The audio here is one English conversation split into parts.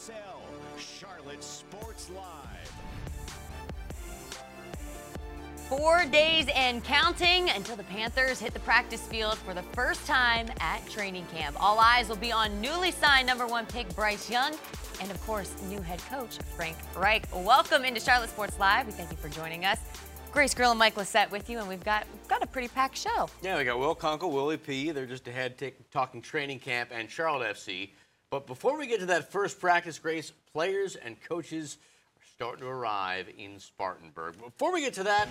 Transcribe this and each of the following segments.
CSL, Charlotte Sports Live. Four days and counting until the Panthers hit the practice field for the first time at training camp. All eyes will be on newly signed number one pick Bryce Young and, of course, new head coach Frank Reich. Welcome into Charlotte Sports Live. We thank you for joining us. Grace Grill and Mike Lissette with you, and we've got we've got a pretty packed show. Yeah, we got Will Kunkel, Willie P. They're just ahead talking training camp and Charlotte FC. But before we get to that first practice, Grace, players and coaches are starting to arrive in Spartanburg. Before we get to that,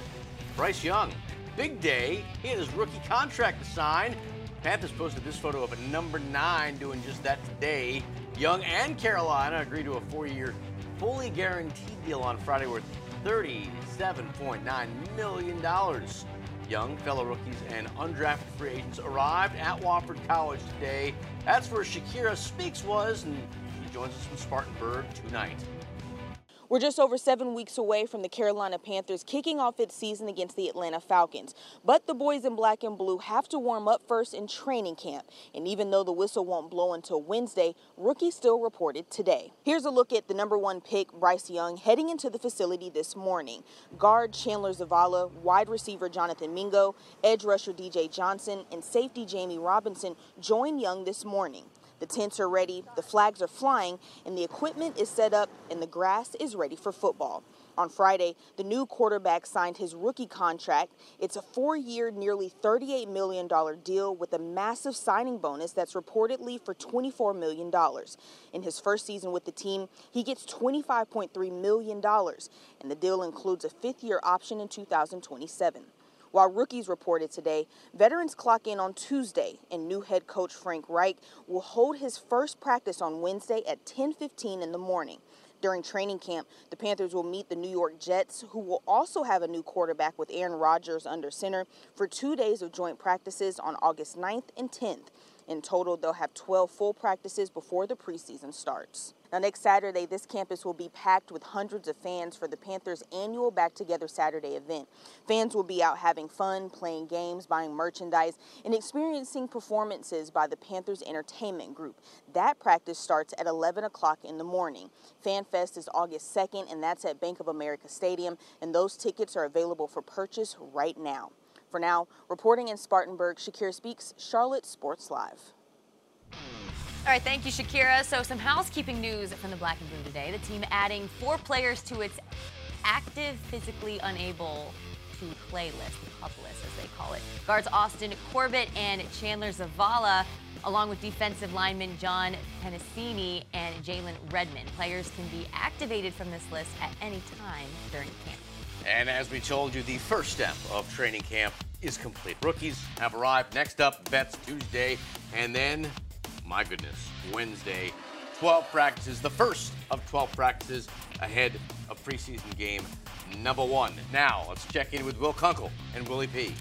Bryce Young, big day. He had his rookie contract to sign. Panthers posted this photo of a number nine doing just that today. Young and Carolina agreed to a four-year, fully guaranteed deal on Friday worth $37.9 million. Young fellow rookies and undrafted free agents arrived at Wofford College today. That's where Shakira Speaks was, and she joins us from Spartanburg tonight. We're just over seven weeks away from the Carolina Panthers kicking off its season against the Atlanta Falcons. But the boys in black and blue have to warm up first in training camp. And even though the whistle won't blow until Wednesday, rookies still reported today. Here's a look at the number one pick, Bryce Young, heading into the facility this morning. Guard Chandler Zavala, wide receiver Jonathan Mingo, edge rusher DJ Johnson, and safety Jamie Robinson joined Young this morning. The tents are ready, the flags are flying, and the equipment is set up, and the grass is ready for football. On Friday, the new quarterback signed his rookie contract. It's a four year, nearly $38 million deal with a massive signing bonus that's reportedly for $24 million. In his first season with the team, he gets $25.3 million, and the deal includes a fifth year option in 2027. While rookies reported today, veterans clock in on Tuesday, and new head coach Frank Reich will hold his first practice on Wednesday at 10:15 in the morning. During training camp, the Panthers will meet the New York Jets, who will also have a new quarterback with Aaron Rodgers under center for two days of joint practices on August 9th and 10th. In total, they'll have 12 full practices before the preseason starts. Now, next Saturday, this campus will be packed with hundreds of fans for the Panthers' annual Back Together Saturday event. Fans will be out having fun, playing games, buying merchandise, and experiencing performances by the Panthers Entertainment Group. That practice starts at 11 o'clock in the morning. FanFest is August 2nd, and that's at Bank of America Stadium, and those tickets are available for purchase right now. For now, reporting in Spartanburg, Shakira Speaks, Charlotte Sports Live. All right, thank you, Shakira. So, some housekeeping news from the Black and Blue today. The team adding four players to its active, physically unable to play list, the pup list, as they call it. Guards Austin Corbett and Chandler Zavala, along with defensive lineman John Penisini and Jalen Redmond. Players can be activated from this list at any time during camp. And as we told you, the first step of training camp is complete. Rookies have arrived. Next up, vets Tuesday, and then, my goodness, Wednesday. 12 practices, the first of 12 practices ahead of preseason game number one. Now, let's check in with Will Kunkel and Willie P.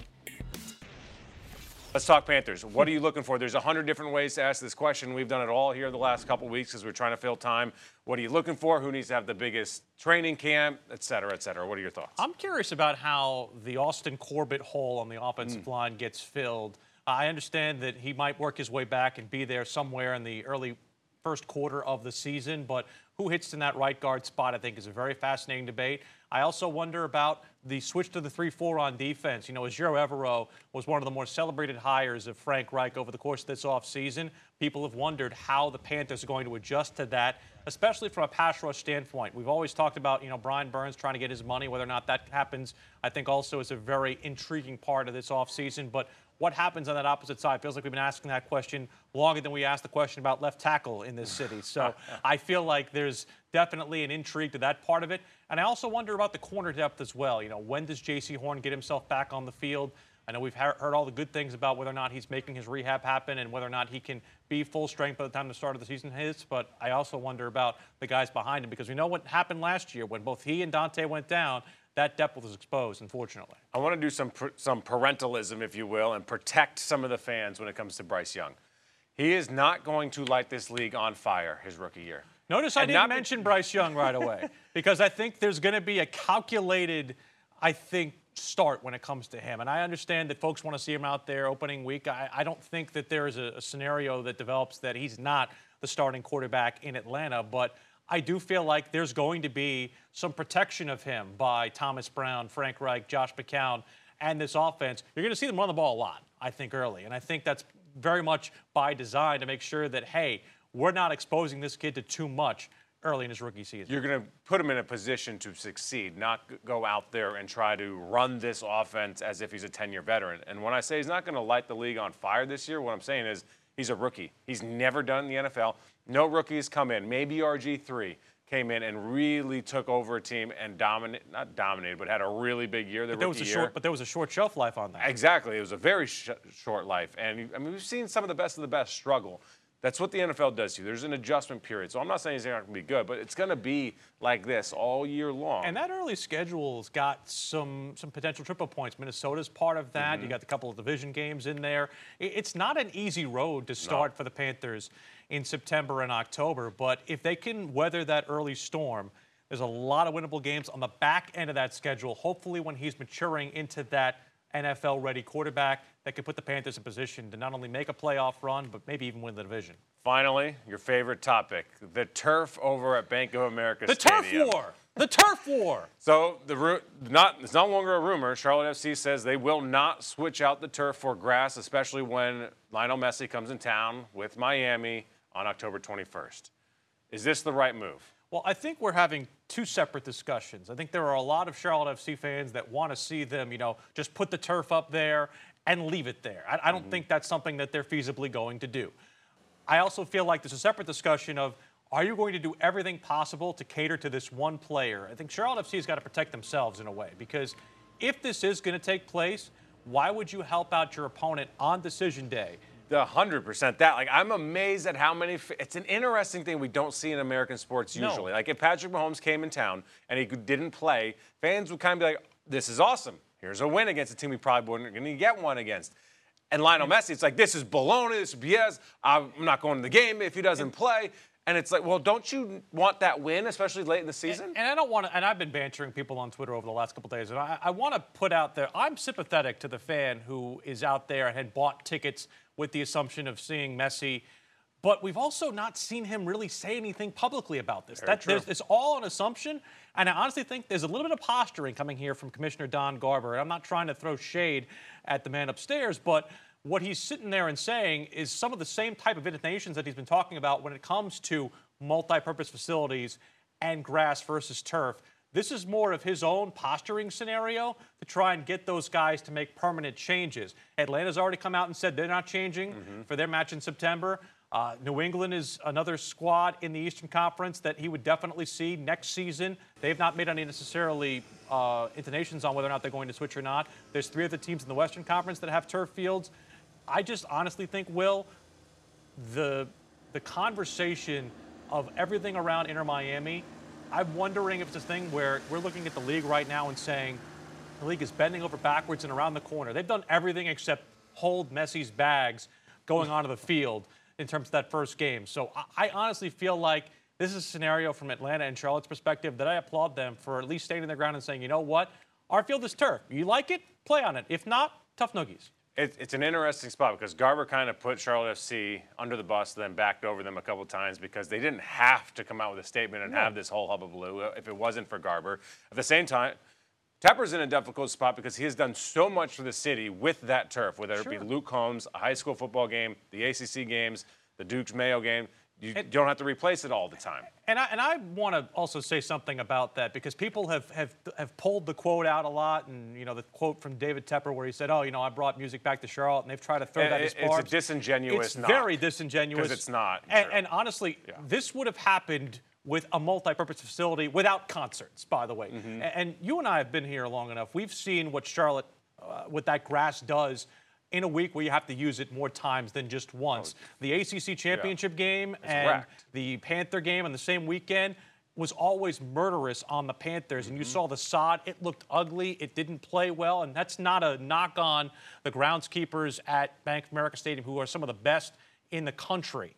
Let's talk Panthers. What are you looking for? There's a hundred different ways to ask this question. We've done it all here the last couple weeks because we're trying to fill time. What are you looking for? Who needs to have the biggest training camp, et cetera, et cetera? What are your thoughts? I'm curious about how the Austin Corbett hole on the offensive Mm. line gets filled. I understand that he might work his way back and be there somewhere in the early first quarter of the season, but who hits in that right guard spot, I think, is a very fascinating debate. I also wonder about the switch to the 3 4 on defense. You know, Ejiro Evero was one of the more celebrated hires of Frank Reich over the course of this offseason. People have wondered how the Panthers are going to adjust to that, especially from a pass rush standpoint. We've always talked about, you know, Brian Burns trying to get his money. Whether or not that happens, I think also is a very intriguing part of this offseason. But what happens on that opposite side? Feels like we've been asking that question longer than we asked the question about left tackle in this city. So I feel like there's definitely an intrigue to that part of it. And I also wonder about the corner depth as well. You know, when does Jaycee Horn get himself back on the field? I know we've he- heard all the good things about whether or not he's making his rehab happen and whether or not he can be full strength by the time the start of the season hits. But I also wonder about the guys behind him because we know what happened last year when both he and Donte went down. That depth was exposed, unfortunately. I want to do some some parentalism, if you will, and protect some of the fans when it comes to Bryce Young. He is not going to light this league on fire his rookie year. Notice I And didn't not be- mention Bryce Young right away because I think there's going to be a calculated, I think, start when it comes to him. And I understand that folks want to see him out there opening week. I, I don't think that there is a, a scenario that develops that he's not the starting quarterback in Atlanta, but I do feel like there's going to be some protection of him by Thomas Brown, Frank Reich, Josh McCown, and this offense. You're going to see them run the ball a lot, I think, early. And I think that's very much by design to make sure that, hey, we're not exposing this kid to too much early in his rookie season. You're going to put him in a position to succeed, not go out there and try to run this offense as if he's a 10 year veteran. And when I say he's not going to light the league on fire this year, what I'm saying is he's a rookie. He's never done the NFL. No rookies come in. Maybe RG3 came in and really took over a team and dominated, not dominated, but had a really big year. But there was a rookie short, but there was a short shelf life on that. Exactly. It was a very sh- short life. And I mean, we've seen some of the best of the best struggle. That's what the NFL does to you. There's an adjustment period. So I'm not saying he's not going to be good, but it's going to be like this all year long. And that early schedule's got some some potential triple points. Minnesota's part of that. Mm-hmm. You got a couple of division games in there. It's not an easy road to start for the Panthers in September and October. But if they can weather that early storm, there's a lot of winnable games on the back end of that schedule. Hopefully, when he's maturing into that NFL ready quarterback that could put the Panthers in position to not only make a playoff run, but maybe even win the division. Finally, your favorite topic the turf over at Bank of America The turf war! The turf war! So the ru- not it's no longer a rumor. Charlotte FC says they will not switch out the turf for grass, especially when Lionel Messi comes in town with Miami on October 21st. Is this the right move? Well, I think we're having two separate discussions. I think there are a lot of Charlotte FC fans that want to see them, you know, just put the turf up there and leave it there. I, I don't mm-hmm. think that's something that they're feasibly going to do. I also feel like there's a separate discussion of are you going to do everything possible to cater to this one player? I think Charlotte FC has got to protect themselves in a way because if this is going to take place, why would you help out your opponent on decision day? The hundred percent that. Like I'm amazed at how many. It's an interesting thing we don't see in American sports No. usually. Like if Patrick Mahomes came in town and he didn't play, fans would kind of be like, "This is awesome. Here's a win against a team we probably weren't going to get one against." And Lionel Messi, it's like this is baloney. This is BS. I'm not going to the game if he doesn't play. And it's like, well, don't you want that win, especially late in the season? And I don't want to, and I've been bantering people on Twitter over the last couple days, and I, I want to put out there, I'm sympathetic to the fan who is out there and had bought tickets with the assumption of seeing Messi, but we've also not seen him really say anything publicly about this. That, there's, it's all an assumption, and I honestly think there's a little bit of posturing coming here from Commissioner Don Garber, and I'm not trying to throw shade at the man upstairs, but what he's sitting there and saying is some of the same type of intonations that he's been talking about when it comes to multi-purpose facilities and grass versus turf. This is more of his own posturing scenario to try and get those guys to make permanent changes. Atlanta's already come out and said they're not changing for their match in September. Uh, New England is another squad in the Eastern Conference that he would definitely see next season. They've not made any necessarily uh, intonations on whether or not they're going to switch or not. There's three other teams in the Western Conference that have turf fields. I just honestly think, Will, the the conversation of everything around Inter Miami, I'm wondering if it's a thing where we're looking at the league right now and saying the league is bending over backwards and around the corner. They've done everything except hold Messi's bags going onto the field in terms of that first game. So I, honestly feel like this is a scenario from Atlanta and Charlotte's perspective that I applaud them for at least standing their ground and saying, you know what, our field is turf. You like it, play on it. If not, tough noogies. It, it's an interesting spot because Garber kind of put Charlotte FC under the bus, then backed over them a couple times because they didn't have to come out with a statement and have this whole hullabaloo if it wasn't for Garber. At the same time, Tepper's in a difficult spot because he has done so much for the city with that turf, whether it be Luke Combs, a high school football game, the ACC games, the Duke's Mayo game. You And- don't have to replace it all the time. And I, and I want to also say something about that because people have, have have pulled the quote out a lot, and you know the quote from David Tepper where he said, "Oh, you know, I brought music back to Charlotte," and they've tried to throw It- that as it's a disingenuous It's knock. very disingenuous 'Cause it's not And, and honestly, Yeah. this would have happened with a multi-purpose facility without concerts. By the way, Mm-hmm. And, you and I have been here long enough. We've seen what Charlotte, uh, what that grass does. In a week where you have to use it more times than just once. The ACC championship game and wrecked. the Panther game on the same weekend was always murderous on the Panthers. And you Mm-hmm. saw the sod, it looked ugly, it didn't play well. And that's not a knock on the groundskeepers at Bank of America Stadium, who are some of the best in the country.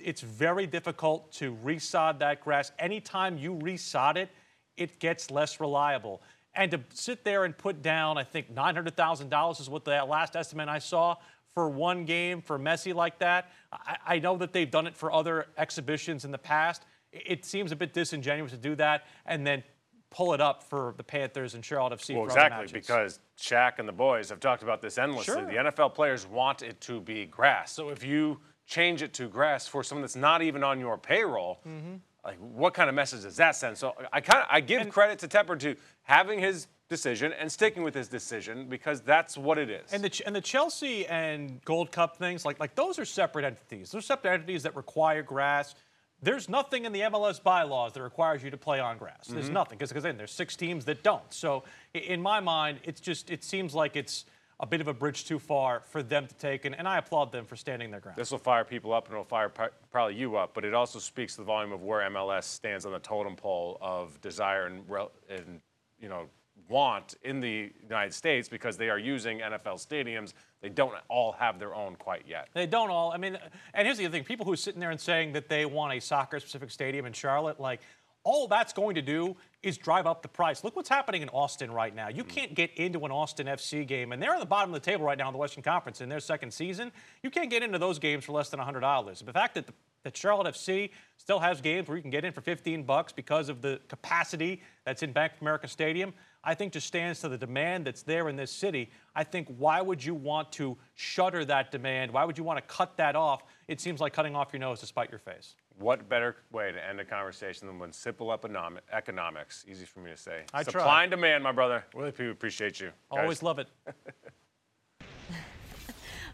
It's very difficult to resod that grass. Anytime you resod it, it gets less reliable. And to sit there and put down, I think $900,000 is what the last estimate I saw for one game for Messi like that. I, I know that they've done it for other exhibitions in the past. it seems a bit disingenuous to do that and then pull it up for the Panthers and Charlotte FC. Well, exactly, because Shaq and the boys have talked about this endlessly. Sure. The NFL players want it to be grass. So if you change it to grass for someone that's not even on your payroll, Mm-hmm. like what kind of message does that send? So I kind of I give credit to Tepper to having his decision and sticking with his decision because that's what it is. And the and the Chelsea and Gold Cup things, like like those are separate entities. Those are separate entities that require grass. There's nothing in the MLS bylaws that requires you to play on grass. There's nothing because then there's six teams that don't. So in my mind, it's just it seems like it's a bit of a bridge too far for them to take, and, and I applaud them for standing their ground. This will fire people up and it'll fire probably you up, but it also speaks to the volume of where MLS stands on the totem pole of desire and, and you know want in the United States because they are using NFL stadiums. They don't all have their own quite yet. They don't all. I mean, and here's the other thing: people who are sitting there and saying that they want a soccer-specific stadium in Charlotte, like all that's going to do is drive up the price. Look what's happening in Austin right now. You can't get into an Austin FC game, and they're on the bottom of the table right now in the Western Conference in their second season. You can't get into those games for less than $100. The fact that the, that Charlotte FC still has games where you can get in for 15 bucks because of the capacity that's in Bank of America Stadium, I think just stands to the demand that's there in this city. I think why would you want to shutter that demand? Why would you want to cut that off? It seems like cutting off your nose to spite your face. What better way to end a conversation than when simple economic, economics, easy for me to say. I Supply try. and demand, my brother. Really people appreciate you. guys. Always love it.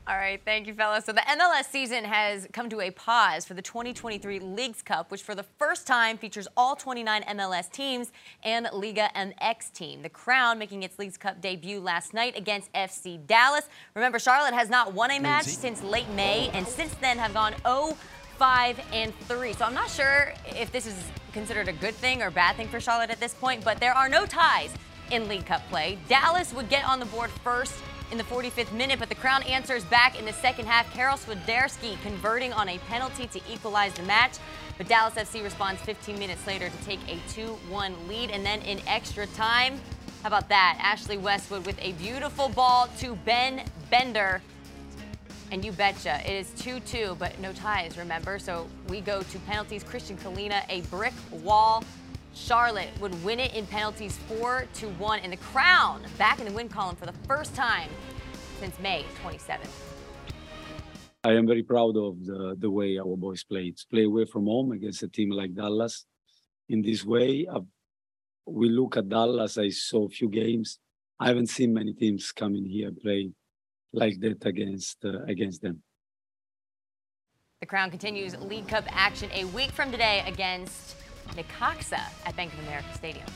All right, thank you, fellas. So the MLS season has come to a pause for the 2023 Leagues Cup, which for the first time features all 29 MLS teams and Liga MX team. The Crown making its Leagues Cup debut last night against FC Dallas. Remember, Charlotte has not won a match since late May, and since then have gone 0 5 and 3. So I'm not sure if this is considered a good thing or bad thing for Charlotte at this point, but there are no ties in League Cup play. Dallas would get on the board first in the 45th minute, but the Crown answers back in the second half. Karol Swiderski converting on a penalty to equalize the match. But Dallas FC responds 15 minutes later to take a 2-1 lead. And then in extra time, how about that? Ashley Westwood with a beautiful ball to Ben Bender. And you betcha, it is 2-2, but no ties, remember? So we go to penalties. Kristijan Kahlina, a brick wall. Charlotte would win it in penalties 4 to 1. And the Crown back in the win column for the first time since May 27th. I am very proud of the, the way our boys played. Play away from home against a team like Dallas in this way. Uh, we look at Dallas, I saw a few games. I haven't seen many teams coming here and play like that against uh, against them. The Crown continues League Cup action a week from today against Necaxa at Bank of America Stadium.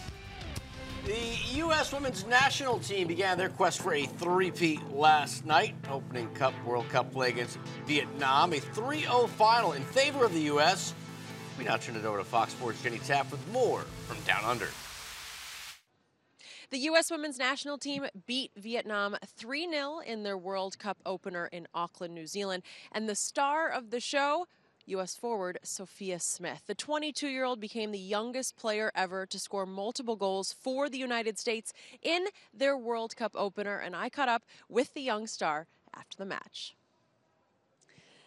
The U.S. women's national team began their quest for a three-peat last night, opening Cup World Cup play against Vietnam, a 3-0 final in favor of the U.S. We now turn it over to Fox Sports' Jenny Taft with more from Down Under. The U.S. women's national team beat Vietnam 3 0 in their World Cup opener in Auckland, New Zealand. And the star of the show, U.S. forward Sophia Smith. The 22 year old became the youngest player ever to score multiple goals for the United States in their World Cup opener. And I caught up with the young star after the match.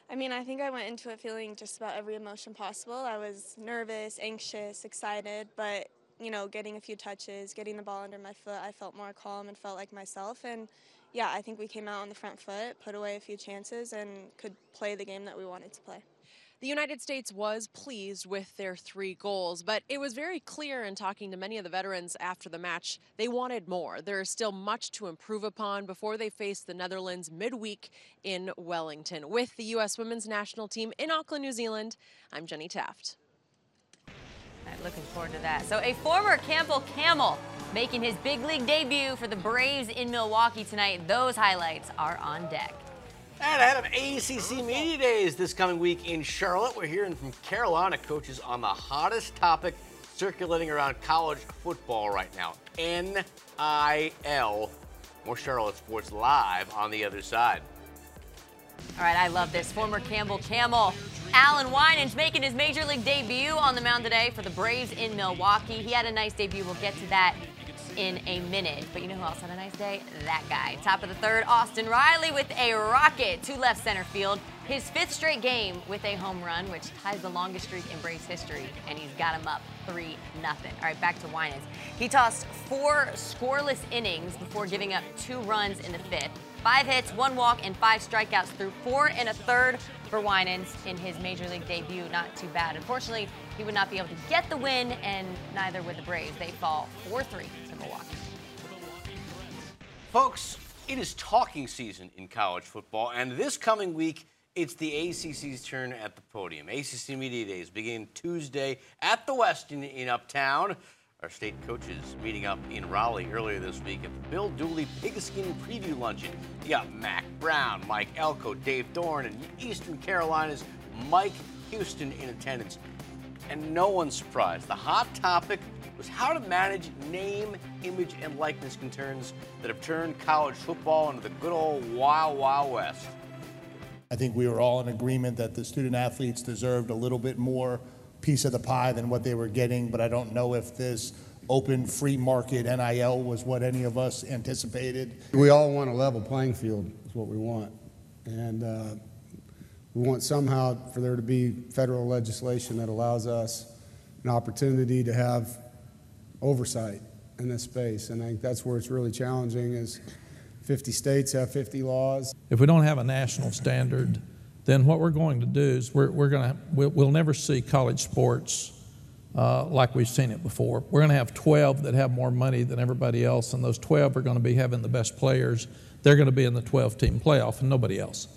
I mean, I think I went into it feeling just about every emotion possible. I was nervous, anxious, excited, but you know, getting a few touches, getting the ball under my foot, I felt more calm and felt like myself. And yeah, I think we came out on the front foot, put away a few chances, and could play the game that we wanted to play. The United States was pleased with their three goals, but it was very clear in talking to many of the veterans after the match they wanted more. There is still much to improve upon before they face the Netherlands midweek in Wellington. With the U.S. women's national team in Auckland, New Zealand, I'm Jenny Taft. Looking forward to that. So, a former Campbell Camel making his big league debut for the Braves in Milwaukee tonight. Those highlights are on deck. And ahead of ACC Media Days this coming week in Charlotte, we're hearing from Carolina coaches on the hottest topic circulating around college football right now NIL. More Charlotte Sports Live on the other side. All right, I love this. Former Campbell Camel, Allan Winans making his major league debut on the mound today for the Braves in Milwaukee. He had a nice debut. We'll get to that in a minute. But you know who else had a nice day? That guy. Top of the third, Austin Riley with a rocket to left center field. his fifth straight game with a home run, which ties the longest streak in Braves history, and he's got him up 3 nothing. All right, back to Winans. He tossed four scoreless innings before giving up two runs in the fifth. Five hits, one walk, and five strikeouts through four and a third for Winans in his major league debut. Not too bad. Unfortunately, he would not be able to get the win, and neither would the Braves. They fall 4 3 to Milwaukee. Folks, it is talking season in college football, and this coming week, it's the ACC's turn at the podium. ACC Media Days begin Tuesday at the Westin in Uptown. Our state coaches meeting up in Raleigh earlier this week at the Bill Dooley Pigskin Preview Luncheon. You got Mack Brown, Mike Elko, Dave Doeren, and Eastern Carolina's Mike Houston in attendance. And no one's surprised. The hot topic was how to manage name, image, and likeness concerns that have turned college football into the good old wild, wild west. I think we were all in agreement that the student athletes deserved a little bit more piece of the pie than what they were getting, but I don't know if this open free market NIL was what any of us anticipated. We all want a level playing field, is what we want. And uh, we want somehow for there to be federal legislation that allows us an opportunity to have oversight in this space. And I think that's where it's really challenging is 50 states have 50 laws. If we don't have a national standard, then what we're going to do is we're, we're going to we'll, we'll never see college sports uh, like we've seen it before. We're going to have 12 that have more money than everybody else, and those 12 are going to be having the best players. They're going to be in the 12-team playoff, and nobody else.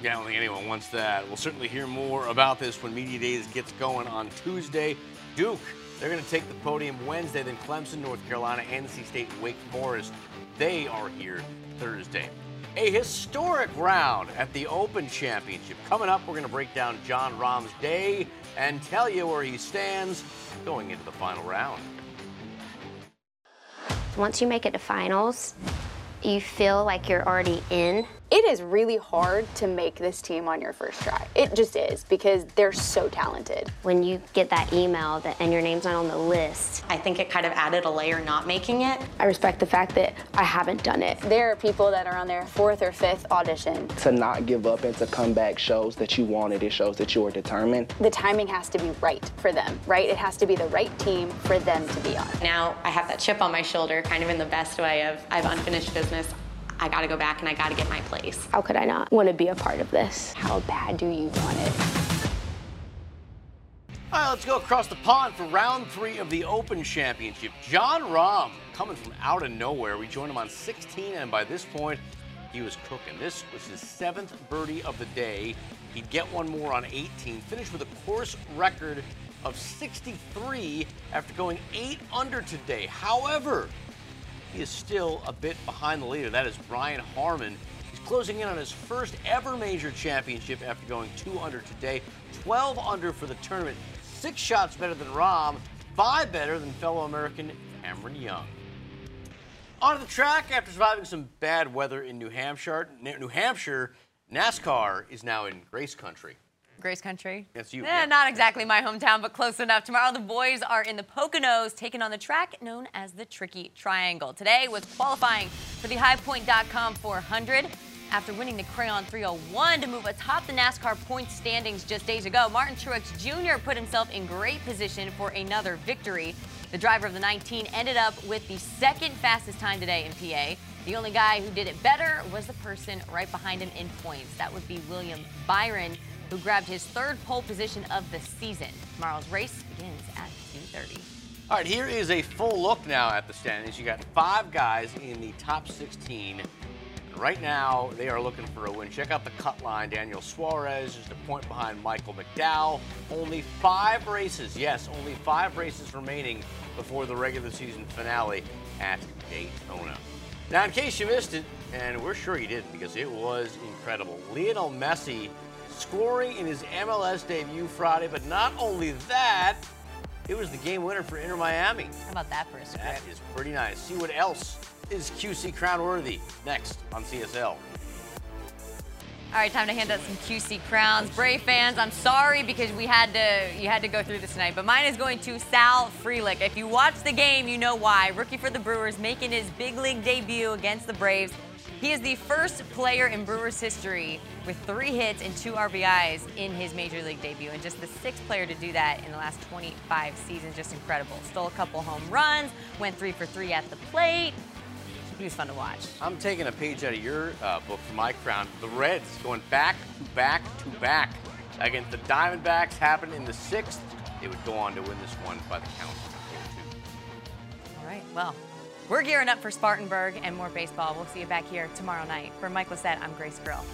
Yeah, I don't think anyone wants that. We'll certainly hear more about this when Media Days gets going on Tuesday. Duke, they're going to take the podium Wednesday, then Clemson, North Carolina, NC State, Wake Forest. They are here Thursday. A historic round at the Open Championship. Coming up, we're going to break down Jon Rahm's day and tell you where he stands going into the final round. Once you make it to finals, you feel like you're already in. It is really hard to make this team on your first try. It just is because they're so talented. When you get that email that, and your name's not on the list, I think it kind of added a layer not making it. I respect the fact that I haven't done it. There are people that are on their fourth or fifth audition. To not give up and to come back shows that you wanted. It shows that you were determined. The timing has to be right for them, right? It has to be the right team for them to be on. Now I have that chip on my shoulder, kind of in the best way of I have unfinished business. I got to go back and I got to get my place. How could I not want to be a part of this? How bad do you want it? All right, let's go across the pond for round three of the Open Championship. Jon Rahm coming from out of nowhere. We joined him on 16, and by this point, he was cooking. This was his seventh birdie of the day. He'd get one more on 18, finished with a course record of 63 after going eight under today. However, he is still a bit behind the leader. That is Brian Harman. He's closing in on his first ever major championship after going two under today, 12 under for the tournament, six shots better than Rahm, five better than fellow American Cameron Young. On the track, after surviving some bad weather in New Hampshire, New Hampshire, NASCAR is now in Grace Country. Grace Country. That's you. Eh, yeah. Not exactly my hometown, but close enough. Tomorrow, the boys are in the Poconos, taking on the track known as the Tricky Triangle. Today was qualifying for the HighPoint.com 400. After winning the Crayon 301 to move atop the NASCAR points standings just days ago, Martin Truex Jr. put himself in great position for another victory. The driver of the 19 ended up with the second fastest time today in PA. The only guy who did it better was the person right behind him in points. That would be William Byron who grabbed his third pole position of the season. Tomorrow's race begins at 2.30. All right, here is a full look now at the standings. You got five guys in the top 16. Right now, they are looking for a win. Check out the cut line. Daniel Suarez is the point behind Michael McDowell. Only five races, yes, only five races remaining before the regular season finale at Daytona. Now, in case you missed it, and we're sure you didn't because it was incredible, Lionel Messi scoring in his MLS debut Friday, but not only that, it was the game winner for Inter Miami. How about that for a script? That is pretty nice. See what else is QC crown worthy next on CSL. All right, time to hand out some QC crowns. Brave fans, I'm sorry because we had to you had to go through this tonight, but mine is going to Sal Frelick. If you watch the game, you know why. Rookie for the Brewers making his big league debut against the Braves. He is the first player in Brewers history with three hits and two RBIs in his major league debut, and just the sixth player to do that in the last 25 seasons. Just incredible. Stole a couple home runs, went three for three at the plate. He was fun to watch. I'm taking a page out of your uh, book for my crown. The Reds going back to back to back against the Diamondbacks happened in the sixth. They would go on to win this one by the count of 4-2. All right, well, we're gearing up for Spartanburg and more baseball. We'll see you back here tomorrow night. For Mike Lissette, I'm Grace Grill.